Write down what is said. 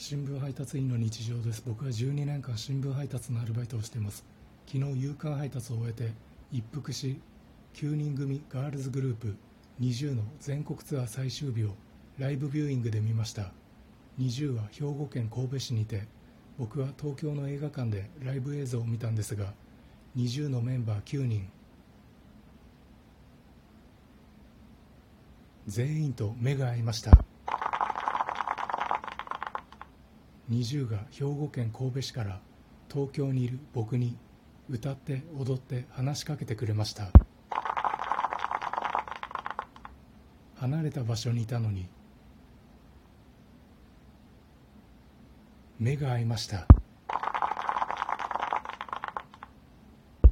新聞配達員の日常です。僕は12年間新聞配達のアルバイトをしています。昨日夕刊配達を終えて一服し9人組ガールズグループ20の全国ツアー最終日をライブビューイングで見ました。20は兵庫県神戸市にて僕は東京の映画館でライブ映像を見たんですが20のメンバー9人。全員と目が合いました。20が兵庫県神戸市から東京にいる僕に歌って踊って話しかけてくれました。離れた場所にいたのに目が合いました。